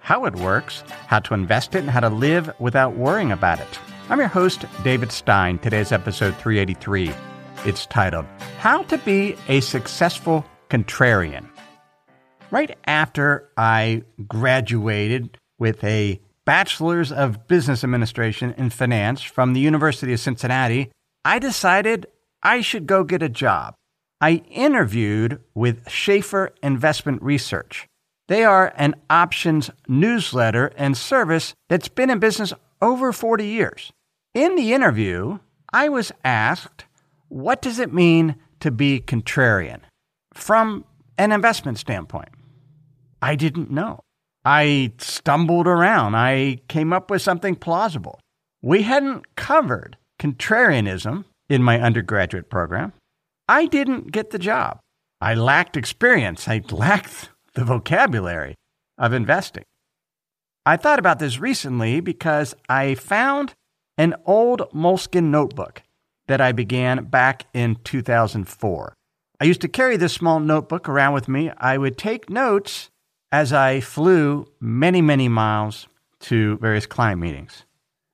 how it works, how to invest it, and how to live without worrying about it. I'm your host, David Stein. Today's episode 383. It's titled, How to Be a Successful Contrarian. Right after I graduated with a Bachelor's of Business Administration in Finance from the University of Cincinnati, I decided I should go get a job. I interviewed with Schaeffer Investment Research. They are an options newsletter and service that's been in business over 40 years. In the interview, I was asked, what does it mean to be contrarian from an investment standpoint? I didn't know. I stumbled around. I came up with something plausible. We hadn't covered contrarianism in my undergraduate program. I didn't get the job. I lacked experience. I lacked the vocabulary of investing. I thought about this recently because I found an old Moleskine notebook that I began back in 2004. I used to carry this small notebook around with me. I would take notes as I flew many, many miles to various client meetings.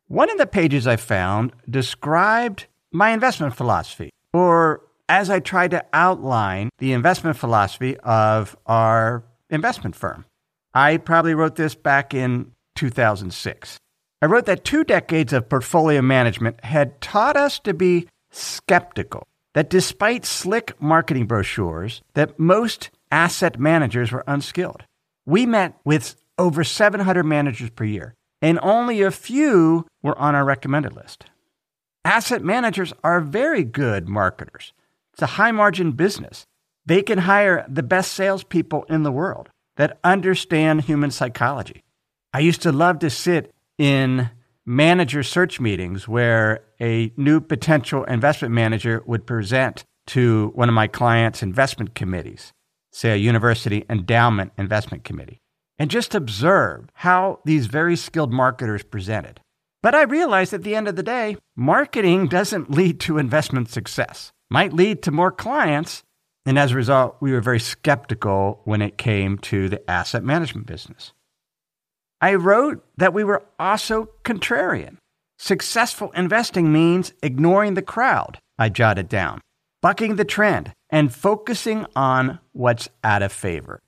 One of the pages I found described my investment philosophy, or as I tried to outline the investment philosophy of our investment firm. I probably wrote this back in 2006. I wrote that two decades of portfolio management had taught us to be skeptical, that despite slick marketing brochures, that most asset managers were unskilled. We met with over 700 managers per year, and only a few were on our recommended list. Asset managers are very good marketers. It's a high margin business. They can hire the best salespeople in the world that understand human psychology. I used to love to sit in manager search meetings where a new potential investment manager would present to one of my clients' investment committees, say a university endowment investment committee, and just observe how these very skilled marketers presented. But I realized at the end of the day, marketing doesn't lead to investment success might lead to more clients. And as a result, we were very skeptical when it came to the asset management business. I wrote that we were also contrarian. Successful investing means ignoring the crowd, I jotted down, bucking the trend, and focusing on what's out of favor.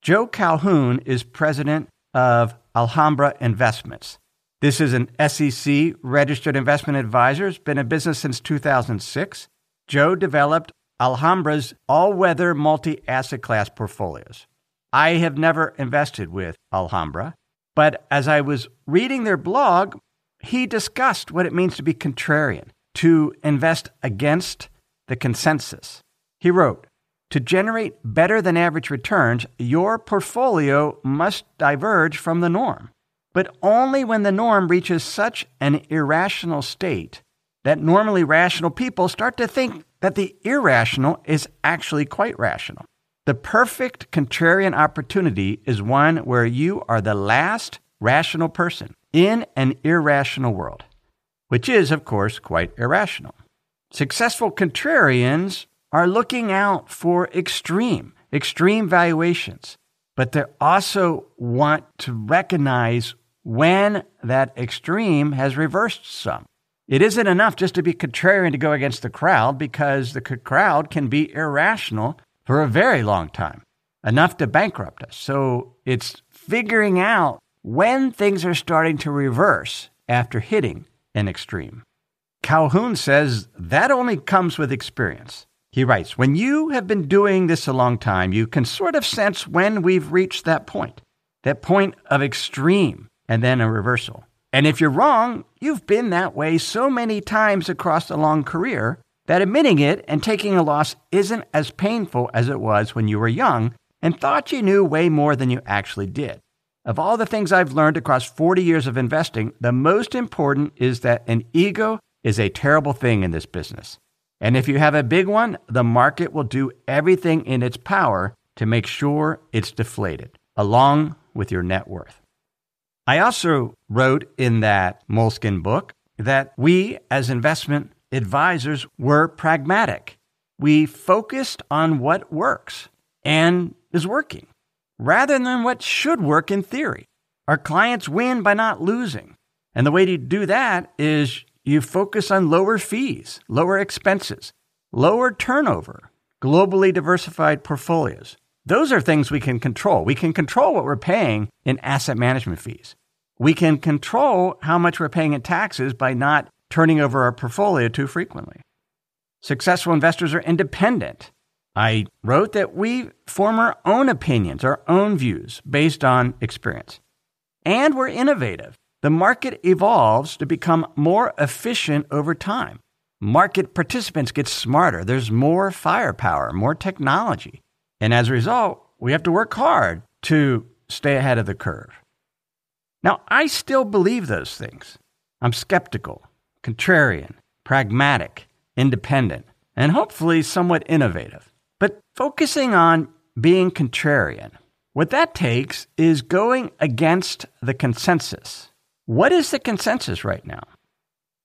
Joe Calhoun is president of Alhambra Investments. This is an SEC registered investment advisor, has been in business since 2006. Joe developed Alhambra's all weather multi asset class portfolios. I have never invested with Alhambra, but as I was reading their blog, he discussed what it means to be contrarian, to invest against the consensus. He wrote, to generate better than average returns, your portfolio must diverge from the norm, but only when the norm reaches such an irrational state that normally rational people start to think that the irrational is actually quite rational. The perfect contrarian opportunity is one where you are the last rational person in an irrational world, which is, of course, quite irrational. Successful contrarians are looking out for extreme, extreme valuations, but they also want to recognize when that extreme has reversed some. It isn't enough just to be contrarian to go against the crowd because the crowd can be irrational for a very long time, enough to bankrupt us. So it's figuring out when things are starting to reverse after hitting an extreme. Calhoun says that only comes with experience. He writes, When you have been doing this a long time, you can sort of sense when we've reached that point, that point of extreme and then a reversal. And if you're wrong, you've been that way so many times across a long career that admitting it and taking a loss isn't as painful as it was when you were young and thought you knew way more than you actually did. Of all the things I've learned across 40 years of investing, the most important is that an ego is a terrible thing in this business. And if you have a big one, the market will do everything in its power to make sure it's deflated, along with your net worth. I also wrote in that Moleskine book that we, as investment advisors, were pragmatic. We focused on what works and is working rather than what should work in theory. Our clients win by not losing. And the way to do that is you focus on lower fees, lower expenses, lower turnover, globally diversified portfolios. Those are things we can control. We can control what we're paying in asset management fees. We can control how much we're paying in taxes by not turning over our portfolio too frequently. Successful investors are independent. I wrote that we form our own opinions, our own views based on experience. And we're innovative. The market evolves to become more efficient over time. Market participants get smarter. There's more firepower, more technology. And as a result, we have to work hard to stay ahead of the curve. Now, I still believe those things. I'm skeptical, contrarian, pragmatic, independent, and hopefully somewhat innovative. But focusing on being contrarian, what that takes is going against the consensus. What is the consensus right now?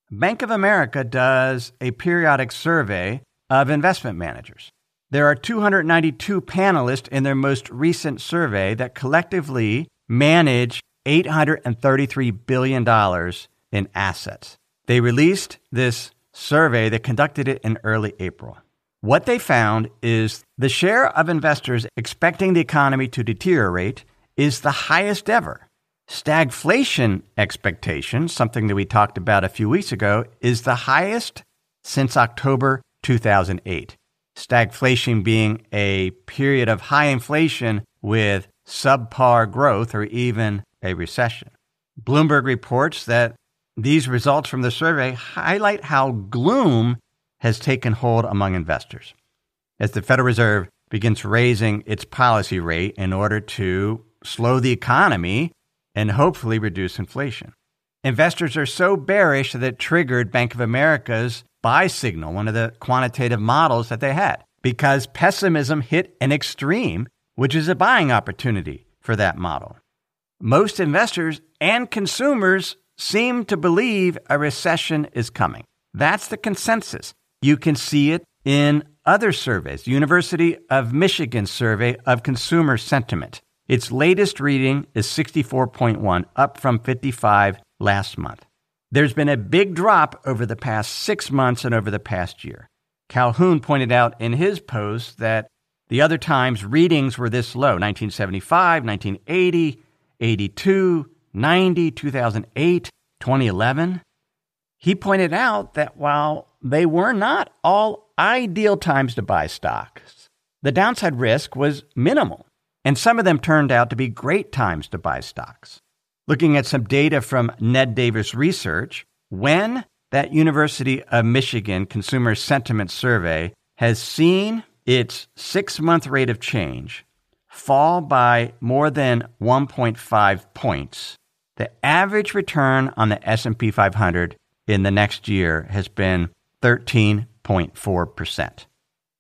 Bank of America does a periodic survey of investment managers. There are 292 panelists in their most recent survey that collectively manage $833 billion in assets. They released this survey, they conducted it in early April. What they found is the share of investors expecting the economy to deteriorate is the highest ever. Stagflation expectation, something that we talked about a few weeks ago, is the highest since October 2008. Stagflation being a period of high inflation with subpar growth or even a recession. Bloomberg reports that these results from the survey highlight how gloom has taken hold among investors as the Federal Reserve begins raising its policy rate in order to slow the economy and hopefully reduce inflation. Investors are so bearish that it triggered Bank of America's buy signal, one of the quantitative models that they had, because pessimism hit an extreme, which is a buying opportunity for that model. Most investors and consumers seem to believe a recession is coming. That's the consensus. You can see it in other surveys. University of Michigan survey of consumer sentiment. Its latest reading is 64.1, up from 55 last month. There's been a big drop over the past six months and over the past year. Calhoun pointed out in his post that the other times readings were this low 1975, 1980, 82, 90, 2008, 2011. He pointed out that while they were not all ideal times to buy stocks, the downside risk was minimal, and some of them turned out to be great times to buy stocks. Looking at some data from Ned Davis Research, when that University of Michigan Consumer Sentiment Survey has seen its six month rate of change fall by more than 1.5 points, the average return on the S&P 500 in the next year has been 13.4%.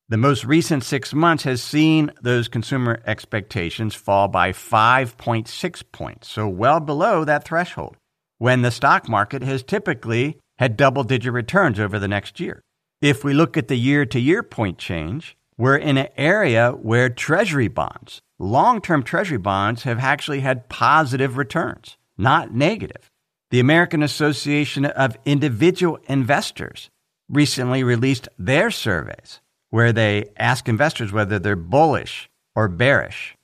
The most recent 6 months has seen those consumer expectations fall by 5.6 points, so well below that threshold, when the stock market has typically had double digit returns over the next year. If we look at the year to year point change, we're in an area where treasury bonds, long term treasury bonds, have actually had positive returns, not negative. The American Association of Individual Investors recently released their surveys where they ask investors whether they're bullish or bearish.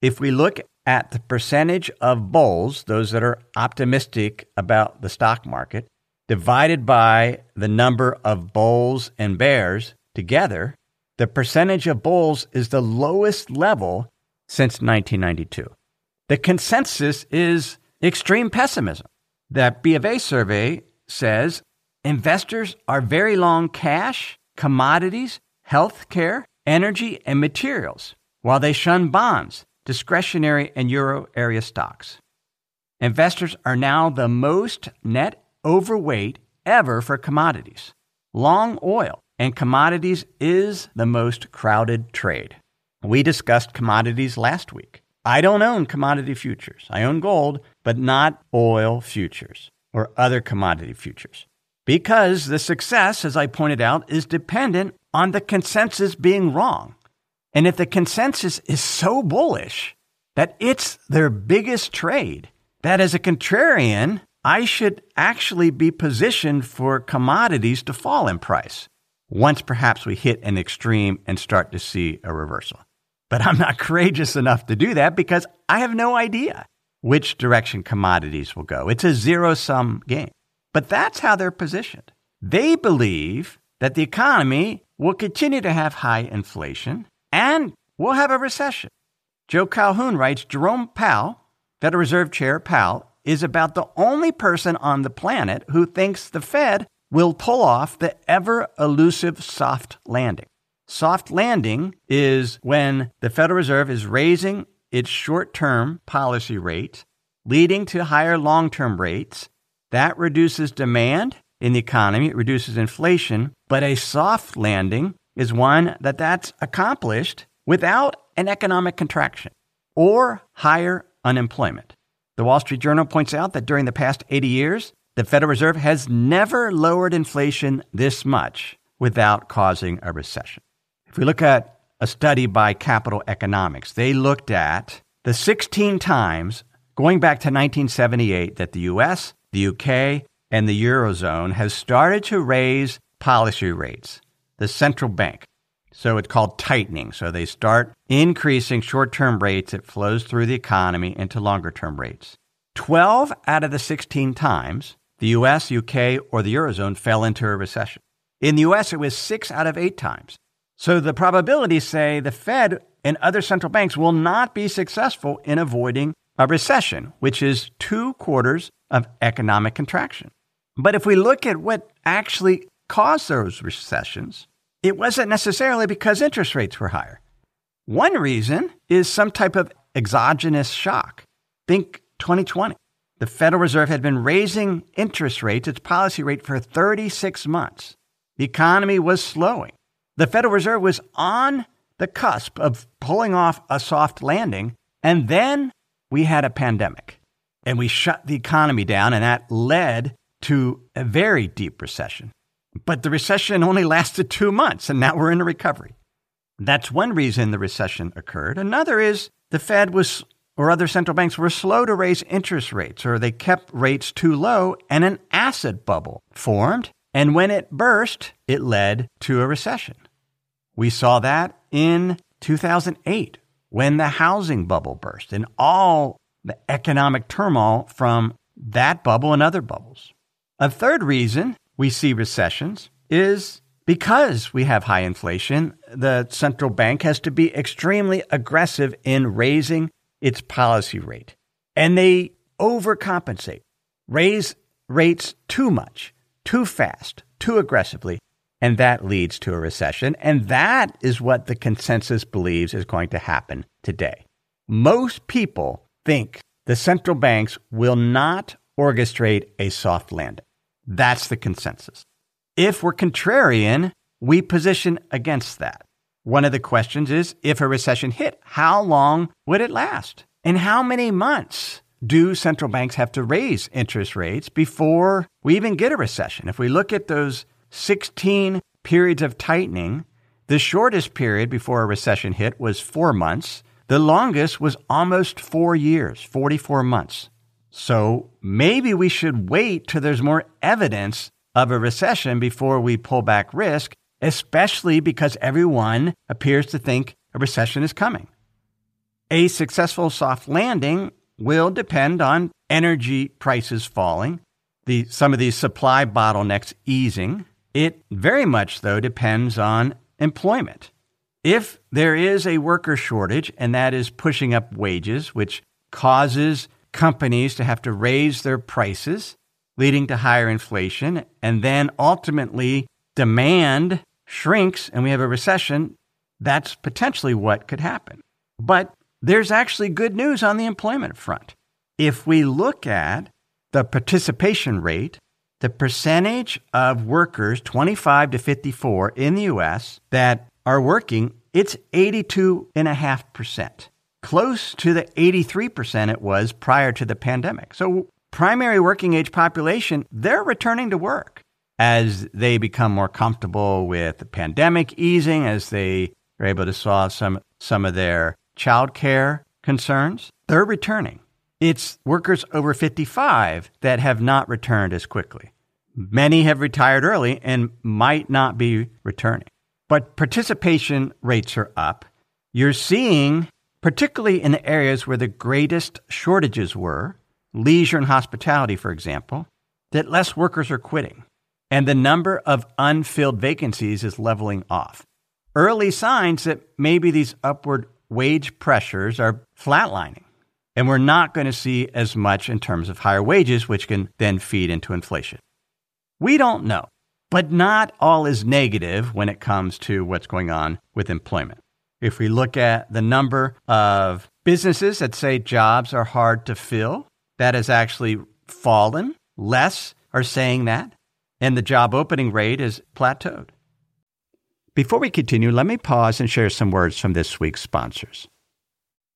If we look at the percentage of bulls, those that are optimistic about the stock market, divided by the number of bulls and bears together, the percentage of bulls is the lowest level since 1992. The consensus is extreme pessimism. That B of A survey says investors are very long cash, commodities, healthcare, energy, and materials, while they shun bonds, discretionary, and euro area stocks. Investors are now the most net overweight ever for commodities. Long oil and commodities is the most crowded trade. We discussed commodities last week. I don't own commodity futures. I own gold, but not oil futures or other commodity futures. Because the success, as I pointed out, is dependent on the consensus being wrong. And if the consensus is so bullish that it's their biggest trade, that as a contrarian, I should actually be positioned for commodities to fall in price once perhaps we hit an extreme and start to see a reversal. But I'm not courageous enough to do that because I have no idea which direction commodities will go. It's a zero sum game. But that's how they're positioned. They believe that the economy will continue to have high inflation and we'll have a recession. Joe Calhoun writes Jerome Powell, Federal Reserve Chair Powell, is about the only person on the planet who thinks the Fed will pull off the ever elusive soft landing. Soft landing is when the Federal Reserve is raising its short term policy rate, leading to higher long term rates. That reduces demand in the economy, it reduces inflation, but a soft landing is one that that's accomplished without an economic contraction or higher unemployment. The Wall Street Journal points out that during the past 80 years, the Federal Reserve has never lowered inflation this much without causing a recession. If we look at a study by Capital Economics, they looked at the 16 times going back to 1978 that the US, the UK, and the Eurozone has started to raise policy rates, the central bank. So it's called tightening. So they start increasing short term rates. It flows through the economy into longer term rates. 12 out of the 16 times, the US, UK, or the Eurozone fell into a recession. In the US, it was six out of eight times. So the probabilities say the Fed and other central banks will not be successful in avoiding a recession, which is two quarters of economic contraction. But if we look at what actually caused those recessions, it wasn't necessarily because interest rates were higher. One reason is some type of exogenous shock. Think 2020. The Federal Reserve had been raising interest rates, its policy rate, for 36 months. The economy was slowing. The Federal Reserve was on the cusp of pulling off a soft landing, and then we had a pandemic. And we shut the economy down, and that led to a very deep recession. But the recession only lasted two months, and now we're in a recovery. That's one reason the recession occurred. Another is the Fed was or other central banks were slow to raise interest rates or they kept rates too low and an asset bubble formed. And when it burst, it led to a recession. We saw that in 2008 when the housing bubble burst and all the economic turmoil from that bubble and other bubbles. A third reason we see recessions is because we have high inflation, the central bank has to be extremely aggressive in raising its policy rate. And they overcompensate, raise rates too much, too fast, too aggressively, and that leads to a recession. And that is what the consensus believes is going to happen today. Most people think the central banks will not orchestrate a soft landing. That's the consensus. If we're contrarian, we position against that. One of the questions is if a recession hit, how long would it last? And how many months do central banks have to raise interest rates before we even get a recession? If we look at those 16 periods of tightening, the shortest period before a recession hit was four months. The longest was almost four years, 44 months. So maybe we should wait till there's more evidence of a recession before we pull back risk especially because everyone appears to think a recession is coming. A successful soft landing will depend on energy prices falling, the, some of these supply bottlenecks easing. It very much, though, depends on employment. If there is a worker shortage and that is pushing up wages, which causes companies to have to raise their prices, leading to higher inflation. And then ultimately, demand shrinks and we have a recession. That's potentially what could happen. But there's actually good news on the employment front. If we look at the participation rate, the percentage of workers 25 to 54 in the US that are working, it's 82.5%, close to the 83% it was prior to the pandemic. So, primary working age population, they're returning to work as they become more comfortable with the pandemic easing, as they are able to solve some, some of their childcare concerns. They're returning. It's workers over 55 that have not returned as quickly. Many have retired early and might not be returning. But participation rates are up. You're seeing, particularly in the areas where the greatest shortages were, leisure and hospitality, for example, that less workers are quitting. And the number of unfilled vacancies is leveling off. Early signs that maybe these upward wage pressures are flatlining. And we're not going to see as much in terms of higher wages, which can then feed into inflation. We don't know, but not all is negative when it comes to what's going on with employment. If we look at the number of businesses that say jobs are hard to fill, that has actually fallen. Less are saying that, and the job opening rate is plateaued. Before we continue, let me pause and share some words from this week's sponsors.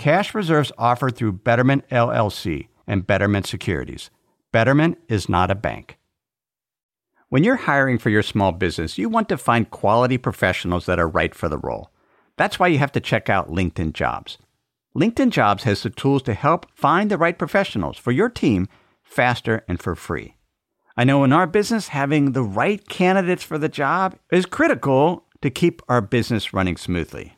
Cash reserves offered through Betterment LLC and Betterment Securities. Betterment is not a bank. When you're hiring for your small business, you want to find quality professionals that are right for the role. That's why you have to check out LinkedIn Jobs. LinkedIn Jobs has the tools to help find the right professionals for your team faster and for free. I know in our business, having the right candidates for the job is critical to keep our business running smoothly.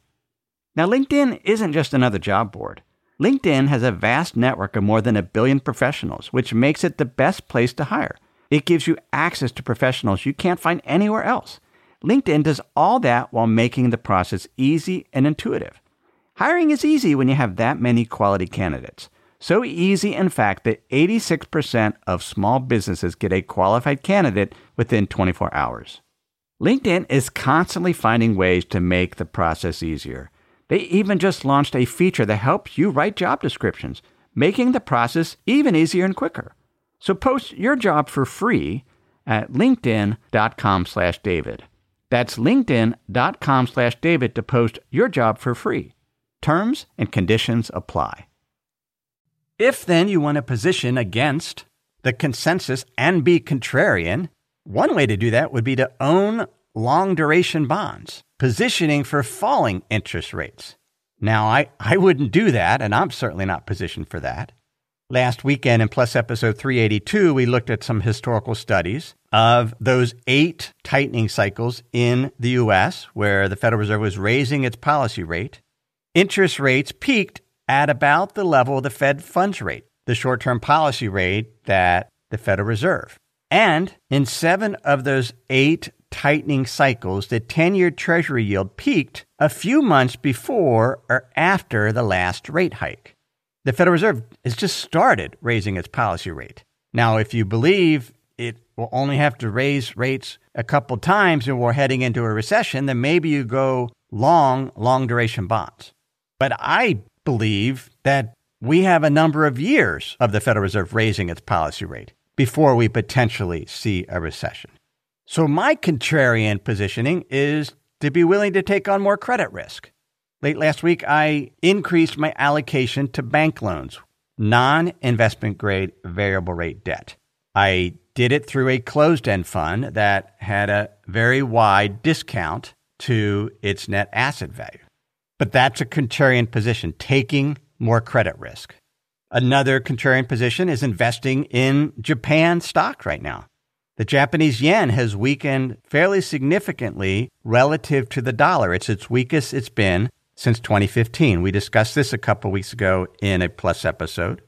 Now, LinkedIn isn't just another job board. LinkedIn has a vast network of more than a billion professionals, which makes it the best place to hire. It gives you access to professionals you can't find anywhere else. LinkedIn does all that while making the process easy and intuitive. Hiring is easy when you have that many quality candidates. So easy, in fact, that 86% of small businesses get a qualified candidate within 24 hours. LinkedIn is constantly finding ways to make the process easier. They even just launched a feature that helps you write job descriptions, making the process even easier and quicker. So post your job for free at linkedin.com slash david. That's linkedin.com slash david to post your job for free. Terms and conditions apply. If then you want to position against the consensus and be contrarian, one way to do that would be to own long duration bonds positioning for falling interest rates. Now, I, I wouldn't do that, and I'm certainly not positioned for that. Last weekend in Plus episode 382, we looked at some historical studies of those eight tightening cycles in the U.S., where the Federal Reserve was raising its policy rate. Interest rates peaked at about the level of the Fed funds rate, the short term policy rate that the Federal Reserve. And in seven of those eight tightening cycles, the 10 year Treasury yield peaked a few months before or after the last rate hike. The Federal Reserve has just started raising its policy rate. Now, if you believe it will only have to raise rates a couple times and we're heading into a recession, then maybe you go long, long duration bonds. But I believe that we have a number of years of the Federal Reserve raising its policy rate before we potentially see a recession. So my contrarian positioning is to be willing to take on more credit risk. Late last week, I increased my allocation to bank loans, non investment grade variable rate debt. I did it through a closed end fund that had a very wide discount to its net asset value. But that's a contrarian position, taking more credit risk. Another contrarian position is investing in Japan stock right now. The Japanese yen has weakened fairly significantly relative to the dollar. It's its weakest it's been since 2015. We discussed this a couple weeks ago in a plus episode.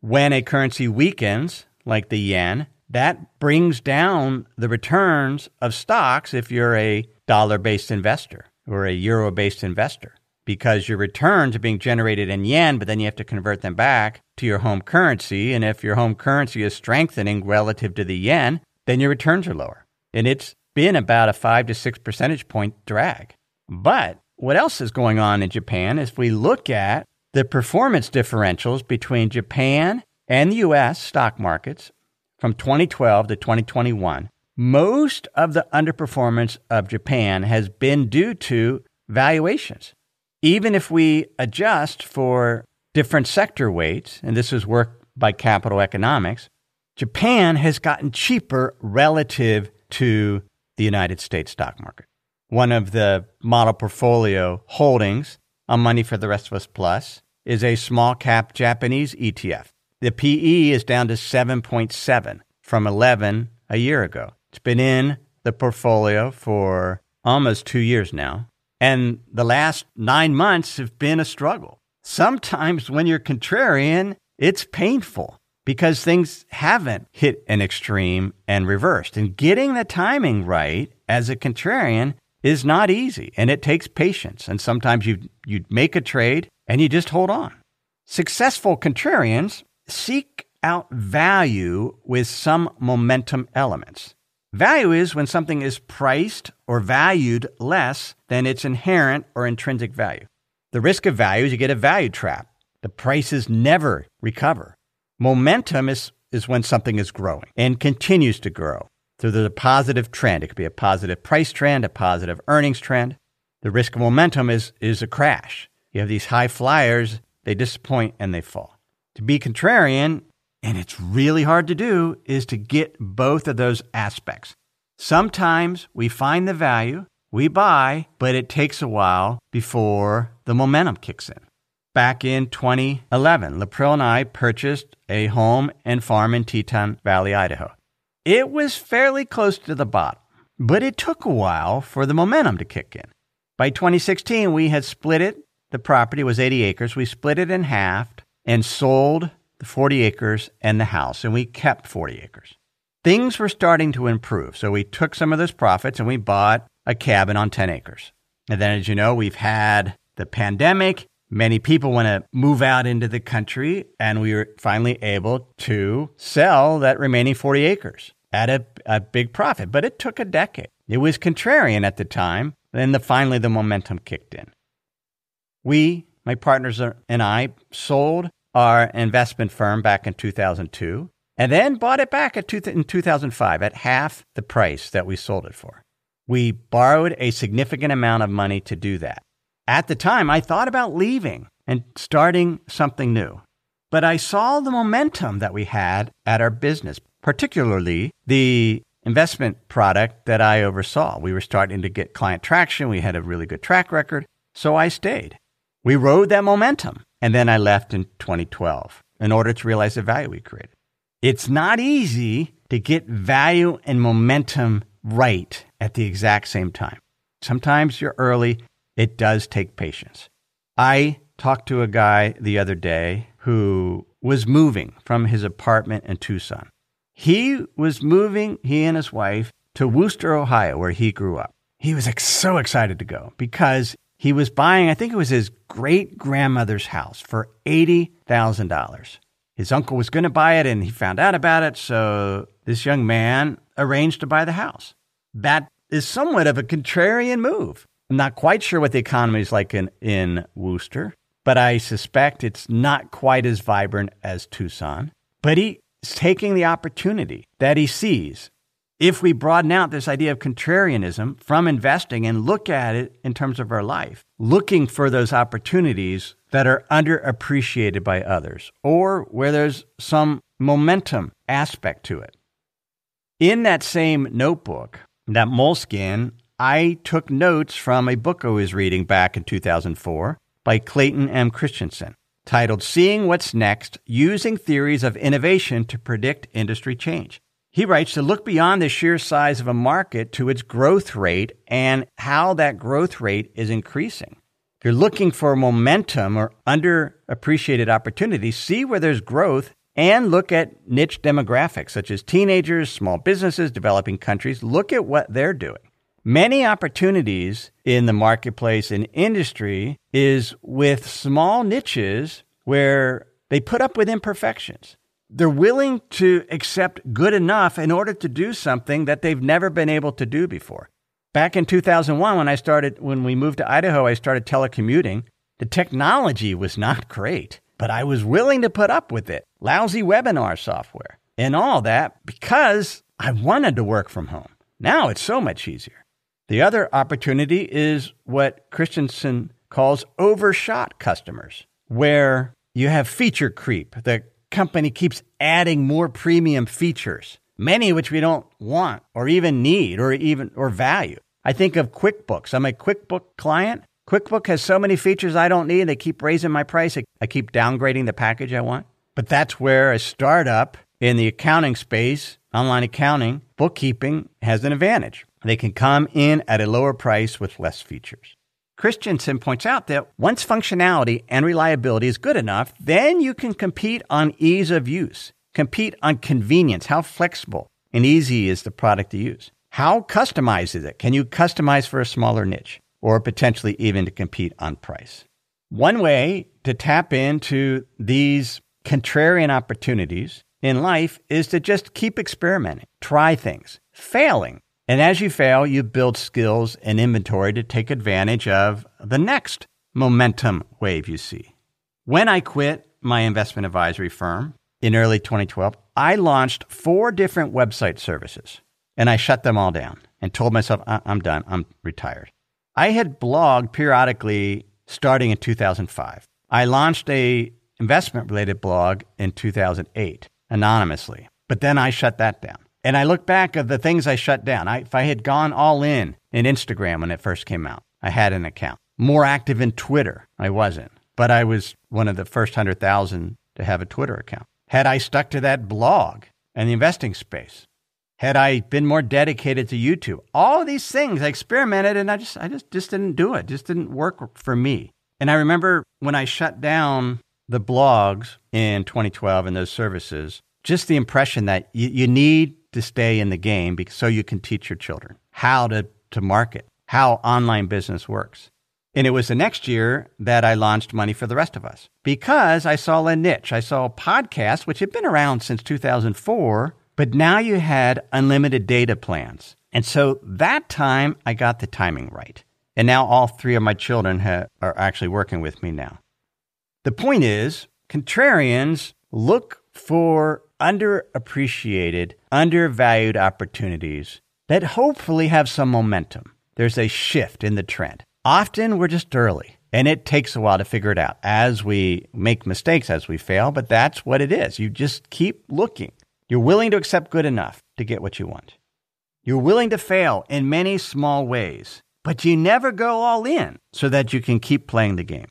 When a currency weakens, like the yen, that brings down the returns of stocks if you're a dollar based investor or a euro based investor because your returns are being generated in yen, but then you have to convert them back to your home currency. And if your home currency is strengthening relative to the yen, then your returns are lower. And it's been about a five to six percentage point drag. But what else is going on in Japan if we look at the performance differentials between Japan and the US stock markets from 2012 to 2021, most of the underperformance of Japan has been due to valuations. Even if we adjust for different sector weights, and this is work by Capital Economics, Japan has gotten cheaper relative to the United States stock market one of the model portfolio holdings on Money for the Rest of Us Plus is a small cap Japanese ETF. The PE is down to 7.7 from 11 a year ago. It's been in the portfolio for almost two years now. And the last nine months have been a struggle. Sometimes when you're contrarian, it's painful because things haven't hit an extreme and reversed. And getting the timing right as a contrarian is not easy and it takes patience. And sometimes you, you make a trade and you just hold on. Successful contrarians seek out value with some momentum elements. Value is when something is priced or valued less than its inherent or intrinsic value. The risk of value is you get a value trap. The prices never recover. Momentum is, is when something is growing and continues to grow. So there's a positive trend. It could be a positive price trend, a positive earnings trend. The risk of momentum is, is a crash. You have these high flyers, they disappoint and they fall. To be contrarian, and it's really hard to do, is to get both of those aspects. Sometimes we find the value, we buy, but it takes a while before the momentum kicks in. Back in 2011, Lapril and I purchased a home and farm in Teton Valley, Idaho. It was fairly close to the bottom, but it took a while for the momentum to kick in. By 2016, we had split it. The property was 80 acres. We split it in half and sold the 40 acres and the house, and we kept 40 acres. Things were starting to improve, so we took some of those profits and we bought a cabin on 10 acres. And then, as you know, we've had the pandemic. Many people want to move out into the country, and we were finally able to sell that remaining 40 acres at a, a big profit, but it took a decade. It was contrarian at the time. Then the, finally the momentum kicked in. We, my partners and I, sold our investment firm back in 2002 and then bought it back two, in 2005 at half the price that we sold it for. We borrowed a significant amount of money to do that. At the time, I thought about leaving and starting something new. But I saw the momentum that we had at our business, particularly the investment product that I oversaw. We were starting to get client traction. We had a really good track record. So I stayed. We rode that momentum. And then I left in 2012 in order to realize the value we created. It's not easy to get value and momentum right at the exact same time. Sometimes you're early. It does take patience. I talked to a guy the other day who was moving from his apartment in Tucson. He was moving, he and his wife, to Wooster, Ohio, where he grew up. He was so excited to go because he was buying, I think it was his great grandmother's house for $80,000. His uncle was going to buy it and he found out about it. So this young man arranged to buy the house. That is somewhat of a contrarian move. I'm not quite sure what the economy is like in, in Wooster, but I suspect it's not quite as vibrant as Tucson. But he's taking the opportunity that he sees if we broaden out this idea of contrarianism from investing and look at it in terms of our life, looking for those opportunities that are underappreciated by others or where there's some momentum aspect to it. In that same notebook, that Moleskine, I took notes from a book I was reading back in 2004 by Clayton M. Christensen titled Seeing What's Next Using Theories of Innovation to Predict Industry Change. He writes to look beyond the sheer size of a market to its growth rate and how that growth rate is increasing. If you're looking for momentum or underappreciated opportunities, see where there's growth and look at niche demographics such as teenagers, small businesses, developing countries. Look at what they're doing. Many opportunities in the marketplace and industry is with small niches where they put up with imperfections they're willing to accept good enough in order to do something that they've never been able to do before. Back in 2001, when I started, when we moved to Idaho, I started telecommuting. The technology was not great, but I was willing to put up with it. Lousy webinar software and all that because I wanted to work from home. Now it's so much easier. The other opportunity is what Christensen calls overshot customers, where you have feature creep. The company keeps adding more premium features, many which we don't want or even need or even or value. I think of QuickBooks. I'm a QuickBook client. QuickBook has so many features I don't need. They keep raising my price. I keep downgrading the package I want. But that's where a startup in the accounting space, online accounting, bookkeeping has an advantage. They can come in at a lower price with less features. Christensen points out that once functionality and reliability is good enough, then you can compete on ease of use, compete on convenience. How flexible and easy is the product to use? How customized is it? Can you customize for a smaller niche or potentially even to compete on price? One way to tap into these contrarian opportunities in life is to just keep experimenting, try things. Failing and as you fail, you build skills and inventory to take advantage of the next momentum wave you see. When I quit my investment advisory firm in early 2012, I launched four different website services and I shut them all down and told myself, I'm done, I'm retired. I had blogged periodically starting in 2005. I launched a investment related blog in 2008 anonymously, but then I shut that down. And I look back at the things I shut down. I, if I had gone all in in Instagram when it first came out, I had an account. More active in Twitter, I wasn't. But I was one of the first 100,000 to have a Twitter account. Had I stuck to that blog and the investing space, had I been more dedicated to YouTube, all these things I experimented and I just, I just, just didn't do it. Just didn't work for me. And I remember when I shut down the blogs in 2012 and those services, just the impression that you, you need to stay in the game so you can teach your children how to, to market, how online business works. And it was the next year that I launched Money for the Rest of Us because I saw a niche. I saw a podcast, which had been around since 2004, but now you had unlimited data plans. And so that time I got the timing right. And now all three of my children ha- are actually working with me now. The point is, contrarians look for underappreciated, undervalued opportunities that hopefully have some momentum. There's a shift in the trend. Often we're just early and it takes a while to figure it out as we make mistakes, as we fail, but that's what it is. You just keep looking. You're willing to accept good enough to get what you want. You're willing to fail in many small ways, but you never go all in so that you can keep playing the game.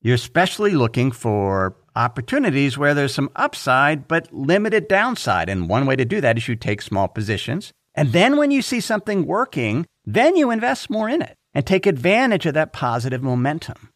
You're especially looking for opportunities where there's some upside but limited downside. And one way to do that is you take small positions. And then when you see something working, then you invest more in it and take advantage of that positive momentum.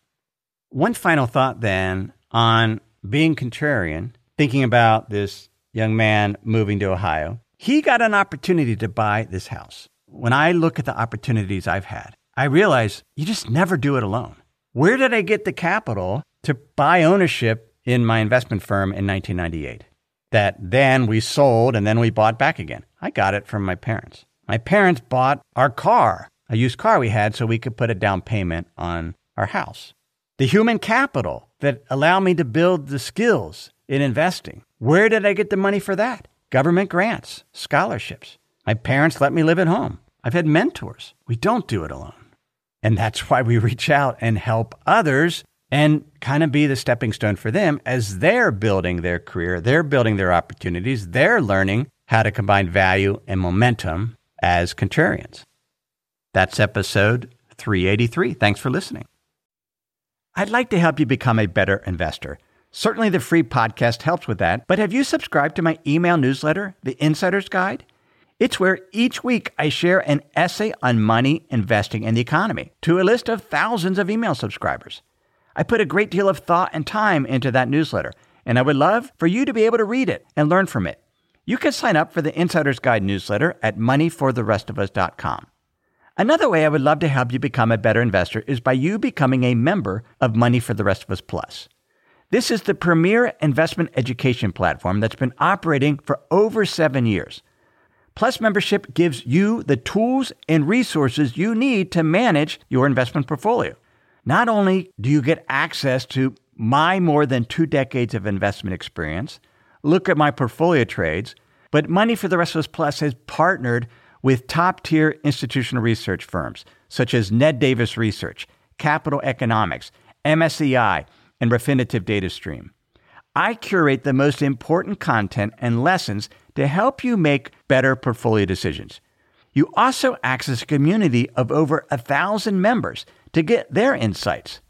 One final thought then on being contrarian, thinking about this young man moving to Ohio. He got an opportunity to buy this house. When I look at the opportunities I've had, I realize you just never do it alone. Where did I get the capital to buy ownership in my investment firm in 1998 that then we sold and then we bought back again. I got it from my parents. My parents bought our car, a used car we had, so we could put a down payment on our house. The human capital that allowed me to build the skills in investing. Where did I get the money for that? Government grants, scholarships. My parents let me live at home. I've had mentors. We don't do it alone. And that's why we reach out and help others and kind of be the stepping stone for them as they're building their career, they're building their opportunities, they're learning how to combine value and momentum as contrarians. That's episode 383. Thanks for listening. I'd like to help you become a better investor. Certainly, the free podcast helps with that, but have you subscribed to my email newsletter, The Insider's Guide? It's where each week I share an essay on money, investing, and the economy to a list of thousands of email subscribers. I put a great deal of thought and time into that newsletter, and I would love for you to be able to read it and learn from it. You can sign up for the Insider's Guide newsletter at moneyfortherestofus.com. Another way I would love to help you become a better investor is by you becoming a member of Money for the Rest of Us Plus. This is the premier investment education platform that's been operating for over seven years. Plus membership gives you the tools and resources you need to manage your investment portfolio. Not only do you get access to my more than two decades of investment experience, look at my portfolio trades, but Money for the Rest of Us Plus has partnered with top tier institutional research firms such as Ned Davis Research, Capital Economics, MSCI, and Refinitiv Data Stream. I curate the most important content and lessons to help you make better portfolio decisions. You also access a community of over a thousand members to get their insights.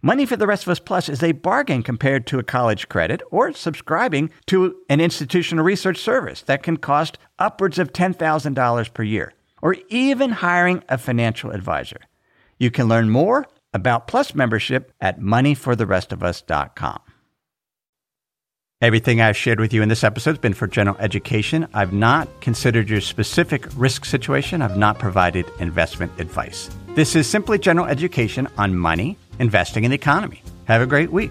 Money for the Rest of Us Plus is a bargain compared to a college credit or subscribing to an institutional research service that can cost upwards of $10,000 per year, or even hiring a financial advisor. You can learn more about Plus membership at moneyfortherestofus.com. Everything I've shared with you in this episode has been for general education. I've not considered your specific risk situation. I've not provided investment advice. This is simply general education on money, investing, and the economy. Have a great week.